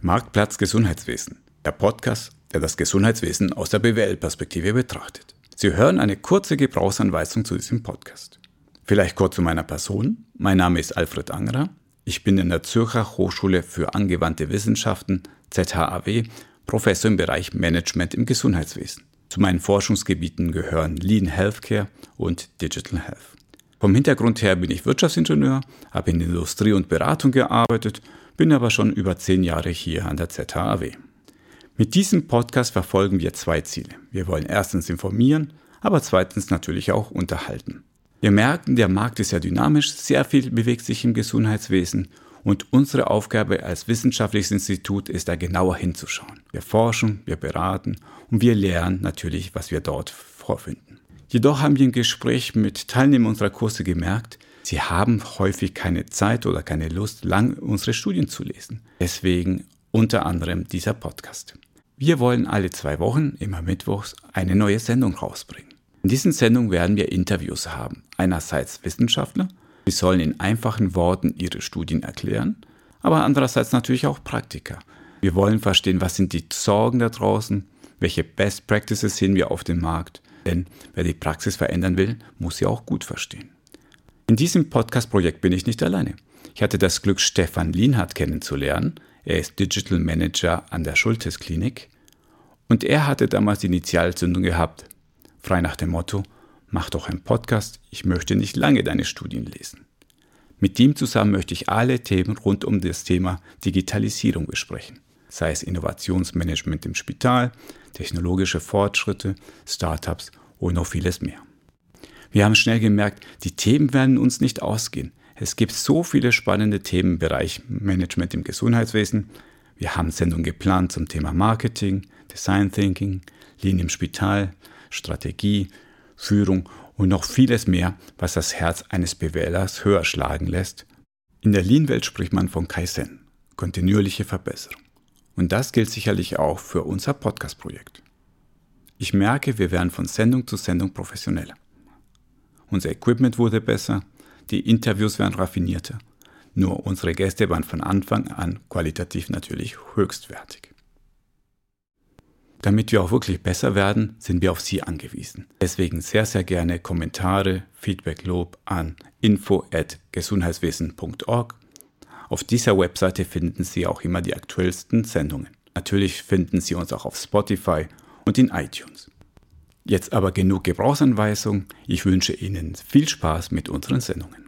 Marktplatz Gesundheitswesen, der Podcast, der das Gesundheitswesen aus der BWL-Perspektive betrachtet. Sie hören eine kurze Gebrauchsanweisung zu diesem Podcast. Vielleicht kurz zu meiner Person. Mein Name ist Alfred Angerer. Ich bin in der Zürcher Hochschule für angewandte Wissenschaften, ZHAW, Professor im Bereich Management im Gesundheitswesen. Zu meinen Forschungsgebieten gehören Lean Healthcare und Digital Health. Vom Hintergrund her bin ich Wirtschaftsingenieur, habe in Industrie und Beratung gearbeitet, bin aber schon über zehn Jahre hier an der ZHAW. Mit diesem Podcast verfolgen wir zwei Ziele. Wir wollen erstens informieren, aber zweitens natürlich auch unterhalten. Wir merken, der Markt ist ja dynamisch, sehr viel bewegt sich im Gesundheitswesen und unsere Aufgabe als wissenschaftliches Institut ist da genauer hinzuschauen. Wir forschen, wir beraten und wir lernen natürlich, was wir dort vorfinden. Jedoch haben wir im Gespräch mit Teilnehmern unserer Kurse gemerkt, sie haben häufig keine Zeit oder keine Lust, lang unsere Studien zu lesen. Deswegen unter anderem dieser Podcast. Wir wollen alle zwei Wochen, immer mittwochs, eine neue Sendung rausbringen. In diesen Sendungen werden wir Interviews haben. Einerseits Wissenschaftler, die sollen in einfachen Worten ihre Studien erklären, aber andererseits natürlich auch Praktiker. Wir wollen verstehen, was sind die Sorgen da draußen, welche Best Practices sehen wir auf dem Markt, denn wer die Praxis verändern will, muss sie auch gut verstehen. In diesem Podcast-Projekt bin ich nicht alleine. Ich hatte das Glück, Stefan Lienhardt kennenzulernen. Er ist Digital Manager an der Schultes Klinik. Und er hatte damals die Initialzündung gehabt, frei nach dem Motto, mach doch einen Podcast, ich möchte nicht lange deine Studien lesen. Mit ihm zusammen möchte ich alle Themen rund um das Thema Digitalisierung besprechen, sei es Innovationsmanagement im Spital, technologische Fortschritte, Startups und noch vieles mehr. Wir haben schnell gemerkt, die Themen werden uns nicht ausgehen. Es gibt so viele spannende Themen im Bereich Management im Gesundheitswesen. Wir haben Sendungen geplant zum Thema Marketing, Design Thinking, Lean im Spital, Strategie, Führung und noch vieles mehr, was das Herz eines BWLers höher schlagen lässt. In der Lean-Welt spricht man von Kaizen, kontinuierliche Verbesserung. Und das gilt sicherlich auch für unser Podcast-Projekt. Ich merke, wir werden von Sendung zu Sendung professioneller. Unser Equipment wurde besser, die Interviews werden raffinierter. Nur unsere Gäste waren von Anfang an qualitativ natürlich höchstwertig. Damit wir auch wirklich besser werden, sind wir auf Sie angewiesen. Deswegen sehr, sehr gerne Kommentare, Feedback, Lob an info@gesundheitswesen.org. Auf dieser Webseite finden Sie auch immer die aktuellsten Sendungen. Natürlich finden Sie uns auch auf Spotify und in iTunes. Jetzt aber genug Gebrauchsanweisung. Ich wünsche Ihnen viel Spaß mit unseren Sendungen.